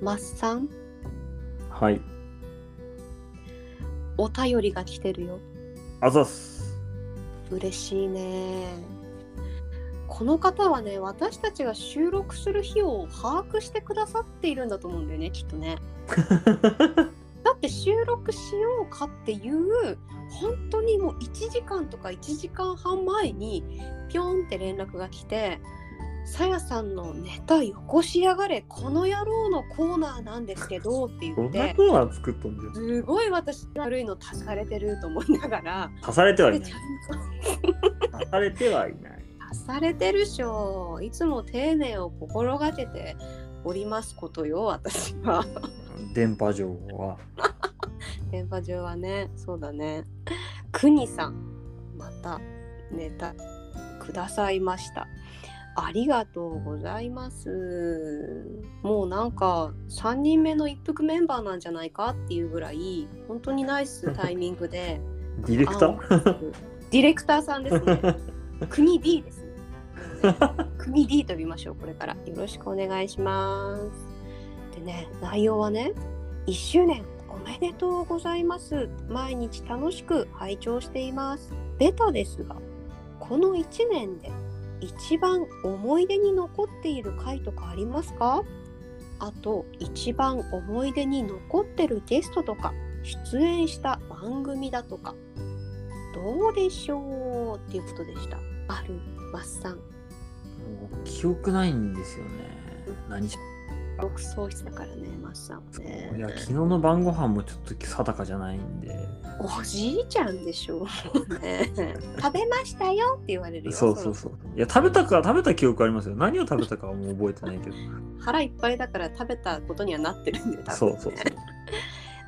マッさん、はい。お便りが来てるよ。あざっす。嬉しいね。この方はね、私たちが収録する日を把握してくださっているんだと思うんだよね、きっとね。だって収録しようかっていう本当にもう1時間とか1時間半前にピョンって連絡が来て「さやさんのネタよこしやがれこの野郎のコーナーなんですけど」って言ってコーナー作っとん。すごい私悪いの足されてると思いながら足されてはいない 足されてはいない。足されてるしょいつも丁寧を心がけておりますことよ私は。電波上は。電波上はねそうだねくにさんまたネタくださいましたありがとうございます。もうなんか3人目の一服メンバーなんじゃないかっていうぐらい本当にナイスタイミングで ディレクター？ーディレクターさんですね。国 D ですね。国 D と呼びましょうこれから。よろしくお願いします。でね内容はね1周年おめでとうございます。毎日楽しく拝聴しています。ベタですがこの1年で一番思い出に残っている回とかありますか？あと一番思い出に残ってるゲストとか出演した番組だとかどうでしょうっていうことでした。あるマッサンもう記憶ないんですよね。何し独創室だからねマッサンはねいや昨日の晩ご飯もちょっと定かじゃないんで。おじいちゃんでしょうね 食べましたよって言われるよそうそうそう。いや食べたか食べた記憶ありますよ。何を食べたかはもう覚えてないけど。腹いっぱいだから食べたことにはなってるんだよねそうそうそう。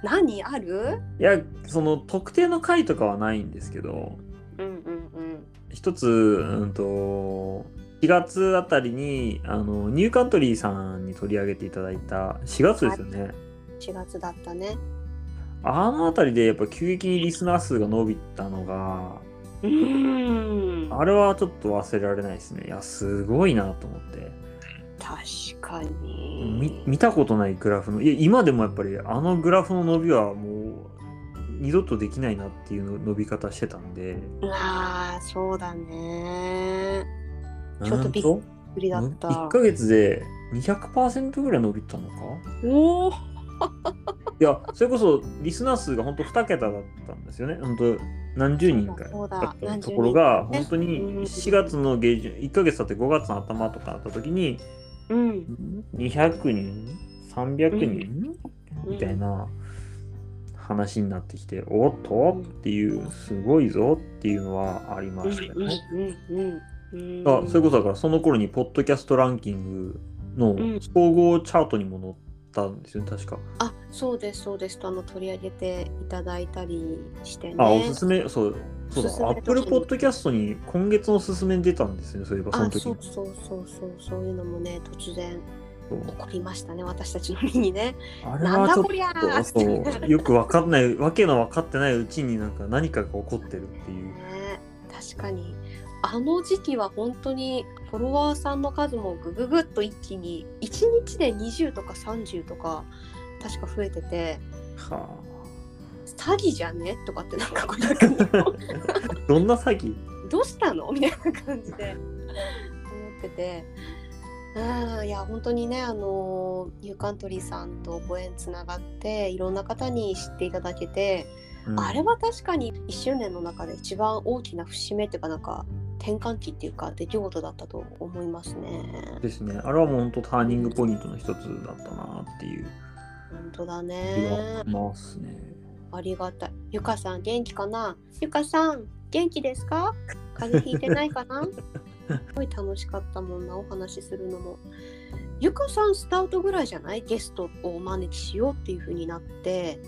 何ある？いやその特定の回とかはないんですけど。うんうんうん一つ、うんと、4月あたりに、あの、ニューカントリーさんに取り上げていただいた、4月ですよね。4月だったねあのあたりでやっぱ急激にリスナー数が伸びたのが、うーんあれはちょっと忘れられないですね。いや、すごいなと思って。確かみに見たことないグラフの、いや、今でもやっぱりあのグラフの伸びはもう、二度とできないなっていうの伸び方してたんで、ああそうだねちょっと？びっくりだった。1ヶ月で200%ぐらい伸びたのか？おおいや、それこそリスナー数が本当2桁だったんですよね。本当何十人かだだったところが、ね。本当にうん。4月の下旬、1ヶ月経って5月の頭とかだった時に、うん。200人 ?300 人、うん。みたいな話になってきて、おっと？っていう、すごいぞっていうのはありましたうんね。うんうんうんあそれこそだからその頃にポッドキャストランキングのうん。総合チャートにも載ったんですよね、確か。あそうですそうです。あの取り上げていただいたりしてね。あ、おすすめ、そう、そうだ、アップルポッドキャストに今月のおすすめに出たんですよね、そういえばそのあ時。に。そうそうそうそうそういうのもね突然起こりましたね私たちの身にね。あれなんはちょっだこりゃーと、そう、よくわかんない、わけのわかってないうちになんか何かが起こってるっていう。ね確かにあの時期は本当にフォロワーさんの数もぐぐぐっと一気に1日で20とか30とか確か増えてては詐欺じゃね？とかってなんか こう。どんな詐欺？どうしたの？みたいな感じで思ってて。うんいや本当にねあのニューカントリーさんとご縁つながっていろんな方に知っていただけて、うん。あれは確かに1周年の中で一番大きな節目っていうかなんか転換期っていうか出来事だったと思いますね。ですね。あれはもう本当ターニングポイントの一つだったなっていう本当だ気ねますね。ありがたい。ゆかさん元気かな？ゆかさん元気ですか？風邪ひいてないかな？すごい楽しかったもんなお話しするのも。ゆかさんスタートぐらいじゃない？ゲストをお招きしようっていう風になって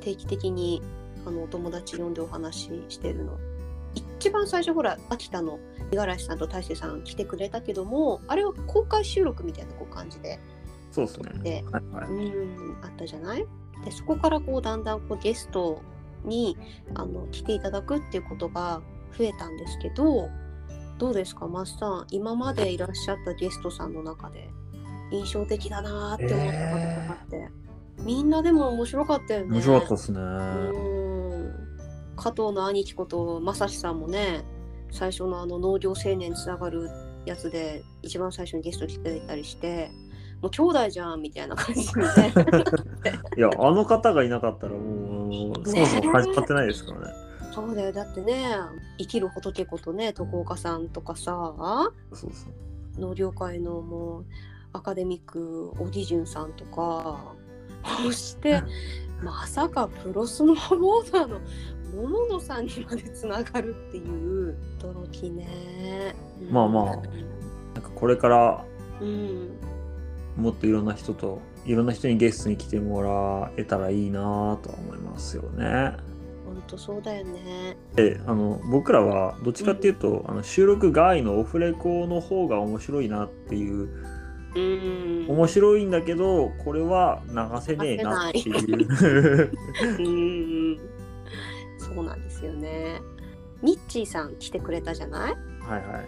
定期的にあのお友達呼んでお話ししてるの。一番最初ほら秋田の五十嵐さんと大勢さん来てくれたけどもあれは公開収録みたいなこう感じで。そうですね。ではいはい。うんあったじゃない？でそこからこうだんだんこうゲストにあの来ていただくっていうことが増えたんですけどどうですか？マスさん今までいらっしゃったゲストさんの中で印象的だなーって思ったことがあって、みんなでも面白かったよね。面白かったですね。うん加藤の兄貴こと正志さんもね最初のあの農業青年につながるやつで一番最初にゲスト来ていたりしてもう兄弟じゃんみたいな感じでねいや、あの方がいなかったらもう、そもそも始まってないですからね。そうだよだってね生きる仏ことね徳岡さんとかさそうそう。農業界のもうアカデミックオディジュンさんとかそして まさかプロスノーボーダーの桃野さんにまでつながるっていう驚きね。まあまあなんかこれからうん、もっといろんな人と、いろんな人にゲストに来てもらえたらいいなとは思いますよね。本当そうだよね。であの僕らはどっちかっていうと、あの収録外のオフレコの方が面白いなっていううん。面白いんだけどこれは流せねえなっていううん。そうなんですよね。ミッチーさん来てくれたじゃない？はいはい。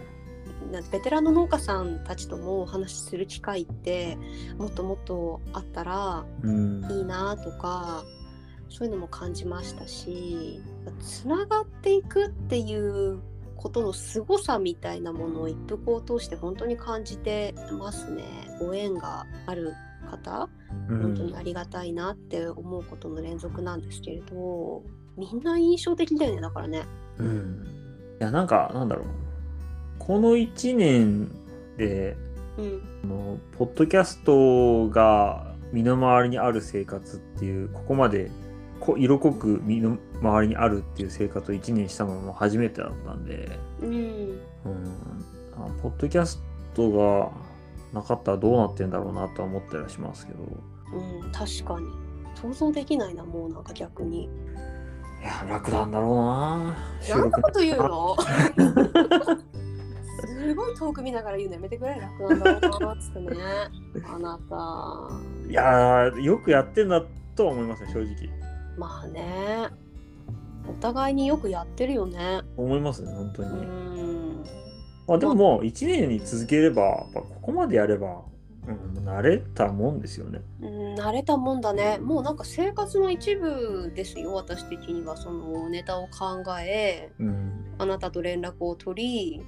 ベテランの農家さんたちともお話しする機会ってもっともっとあったらうん。いいなとかそういうのも感じましたしつながっていくっていうことの凄さみたいなものを一服を通して本当に感じてますね。ご縁がある方う本当にんありがたいなって思うことの連続なんですけれどみんな印象的だよねだからね。うん。いやなんかなんだろう。この1年でうんあのポッドキャストが身の回りにある生活っていうここまでこ色濃く身の回りにあるっていう生活を1年したのも初めてだったんで、うん。うん、あポッドキャストがなかったらどうなってんだろうなとは思ったりはしますけど。うん、確かに。想像できないなもうなんか逆に。いや楽なんだろうな。収なん録なこと言うの？すごい遠く見ながら言うのやめてくれ。楽なんだろうなっつってね。あなた。いやーよくやってんだとは思いますね正直。まあね。お互いによくやってるよね。思いますね本当うに、ん。まあ、でももう1年に続ければここまでやれば、うん、慣れたもんですよね。うん慣れたもんだね。もうなんか生活の一部ですよ私的にはそのネタを考えうん。あなたと連絡を取り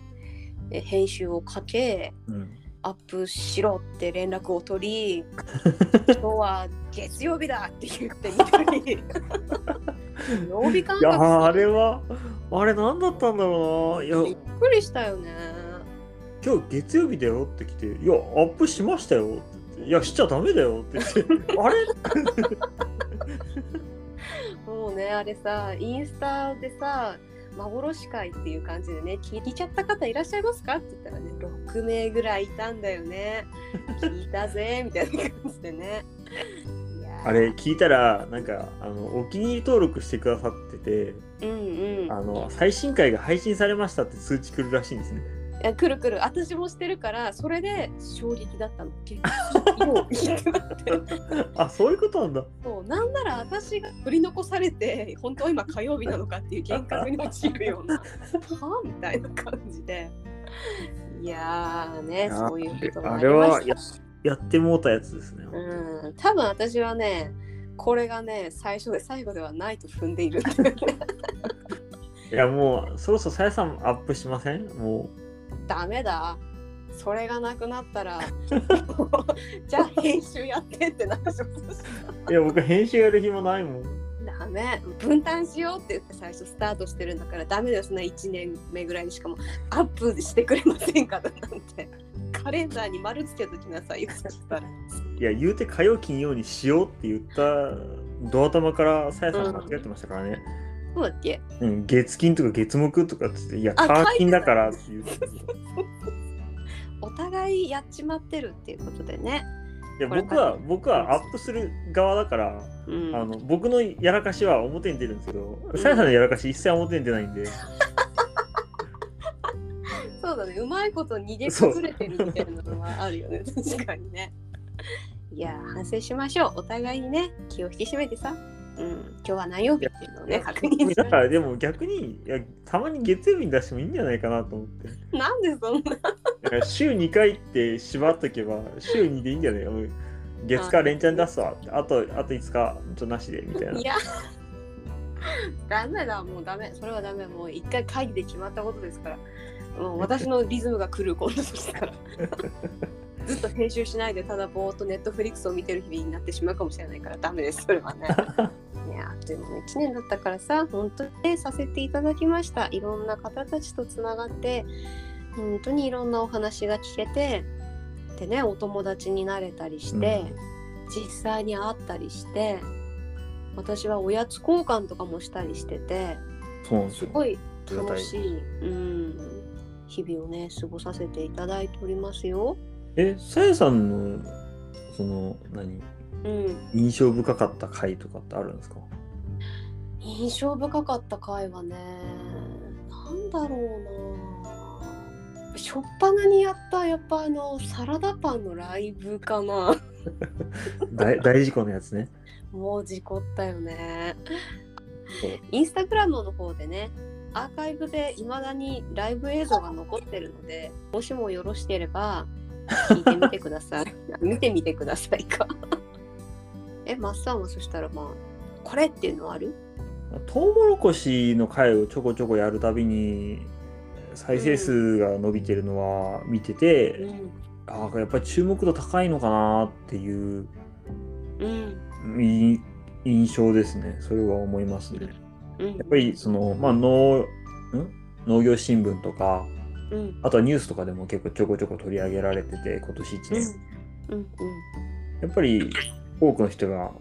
え編集をかけうん。アップしろって連絡を取り 今日は月曜日だって言ってみたり。曜日感いやあれはあれ何だったんだろうな。いや。びっくりしたよね今日月曜日だよって来て「いやアップしましたよ」って言って「いやしちゃダメだよ」って。言ってあれ？もうねあれさインスタでさ幻会っていう感じでね聞いちゃった方いらっしゃいますかって言ったらね6名ぐらいいたんだよね。聞いたぜみたいな感じでね。あれ聞いたらなんかあのお気に入り登録してくださっててうんうん。あの最新回が配信されましたって通知来るらしいんですねいや来る来る。私もしてるからそれで衝撃だったの。月曜日ってなってあそういうことなんだ。そうなんなら私が取り残されて本当は今火曜日なのかっていう幻覚に陥るような。はみたいな感じで。いやーねやそういうことがあありまれはややってもうたやつですね、うん。多分私はねこれがね最初で最後ではないと踏んでいるいやもうそろそろさやさんアップしません？もダメだ。それがなくなったら。じゃあ編集やってってなるでしょういや僕編集やる暇ないもん。ダメ。分担しようって言って最初スタートしてるんだからダメだよそんな1年目ぐらいにしかも。アップしてくれませんかだなんて。カレンダーに丸つけときなさいよそしたら。いや言うて火曜金曜にしようって言ったドア玉からさやさん間違ってましたからね、そうだっけ？うん月金とか月木とかって言っていやあカー金だからって言うお互いやっちまってるっていうことでね、いや僕は僕はアップする側だから、うん、あの僕のやらかしは表に出るんですけどさやさんのやらかし一切表に出ないんで。そうだね。うまいこと逃げ隠れてるみたいなのはあるよね。確かにね。いや反省しましょう。お互いにね気を引き締めてさうん、今日は何曜日っていうのをね確認しだからでも逆にいやたまに月曜日に出してもいいんじゃないかなと思って。なんでそんな。だから週2回って縛っとけば週2でいいんじゃない？もう月火連チャン出すわあとあと5日ちょっとなしでみたいな。いやダメだもうダメ。それはダメ。もう一回会議で決まったことですから。もう私のリズムが狂う今度ですからずっと編集しないでただぼーっとネットフリックスを見てる日々になってしまうかもしれないからダメです。それはね。いやでもね1年だったからさ本当にねさせていただきました。いろんな方たちとつながって本当にいろんなお話が聞けてでねお友達になれたりして、実際に会ったりして私はおやつ交換とかもしたりしててすごい楽しい、うん、日々をね過ごさせていただいておりますよ。え、さやさんのその何？うん、印象深かった回とかってあるんですか？印象深かった回はねなんだろうな。しょっぱなにやったやっぱあのサラダパンのライブかな。大大事故のやつね。もう事故ったよね。インスタグラムの方でねアーカイブでいまだにライブ映像が残ってるのでもしもよろしければ聞いてみてください。見てみてくださいか。えマッサンはそしたらまあこれっていうのある？トウモロコシの回をちょこちょこやるたびに再生数が伸びてるのは見てて、うん。ああやっぱり注目度高いのかなっていううん。い印象ですね。それは思いますね。うん。やっぱりそのまあ農ん？農業新聞とかうん。あとはニュースとかでも結構ちょこちょこ取り上げられてて今年1年、うん。うんやっぱり多くの人が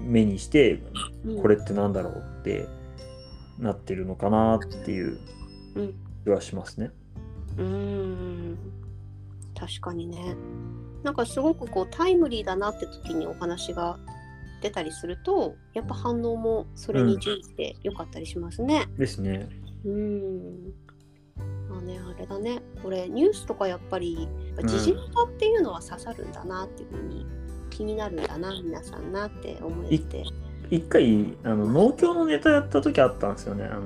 目にしてうん。これってなんだろうってなってるのかなっていううん。気はしますね。うーん。確かにね。なんかすごくこうタイムリーだなって時にお話が出たりするとやっぱ反応もそれに準じて良かったりしますね。ですね。うん。まあねあれだね。これニュースとかやっぱり時事ネタっていうのは刺さるんだなっていうふうに気になるんだな皆さんなって思えて。一回あの農協のネタやった時あったんですよね。あの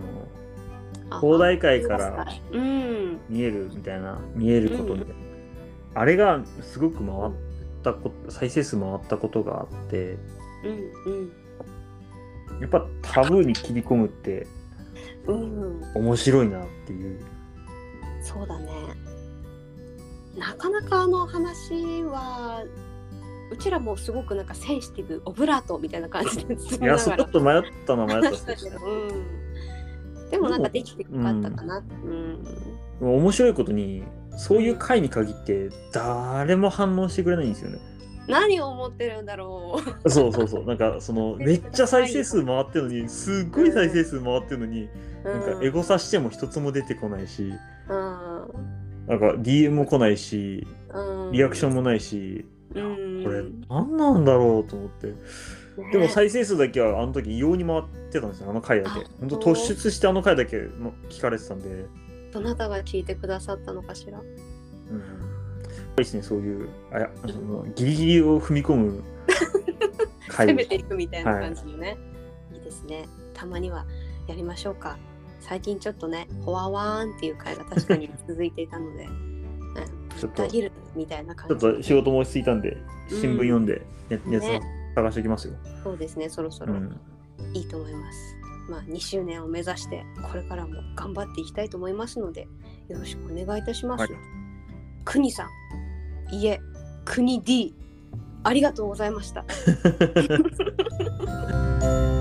あ東大会からうん。見えるみたいな見えることで、あれがすごく回ったこと再生数回ったことがあって。うんやっぱタブーに切り込むってうんうん。面白いなっていう。そうだね。なかなかあの話はうちらもすごくなんかセンシティブオブラートみたいな感じで進いやちょっと迷ったのは迷ったね。うん、でもなんかできてよかったかな。うん面白いことにそういう回に限って誰も反応してくれないんですよね。何を思ってるんだろう。そうそうそうなんかその めっちゃ再生数回ってるのにすっごい再生数回ってるのになんかエゴサしても一つも出てこないしなんか DM も来ないしうん。リアクションもないしうん。これ何なんだろうと思って。ね。でも再生数だけはあの時異様に回ってたんですよあの回だけ。あ本当突出してあの回だけの聞かれてたんで、どなたが聞いてくださったのかしら？うん、ですねそういうあやあのギリギリを踏み込む 回攻めていくみたいな感じのね、い、いですね。たまにはやりましょうか最近ちょっとねほわわーんっていう回が確かに続いていたので、う ん、ちょっとたぎるみたいなちょっと仕事も落ち着いたんで新聞読んでネネタね探しておきますよ、そうですねそろそうろん、いいと思います、まあ2周年を目指してこれからも頑張っていきたいと思いますのでよろしくお願いいたします、はい。国さん。いえ国 D ありがとうございました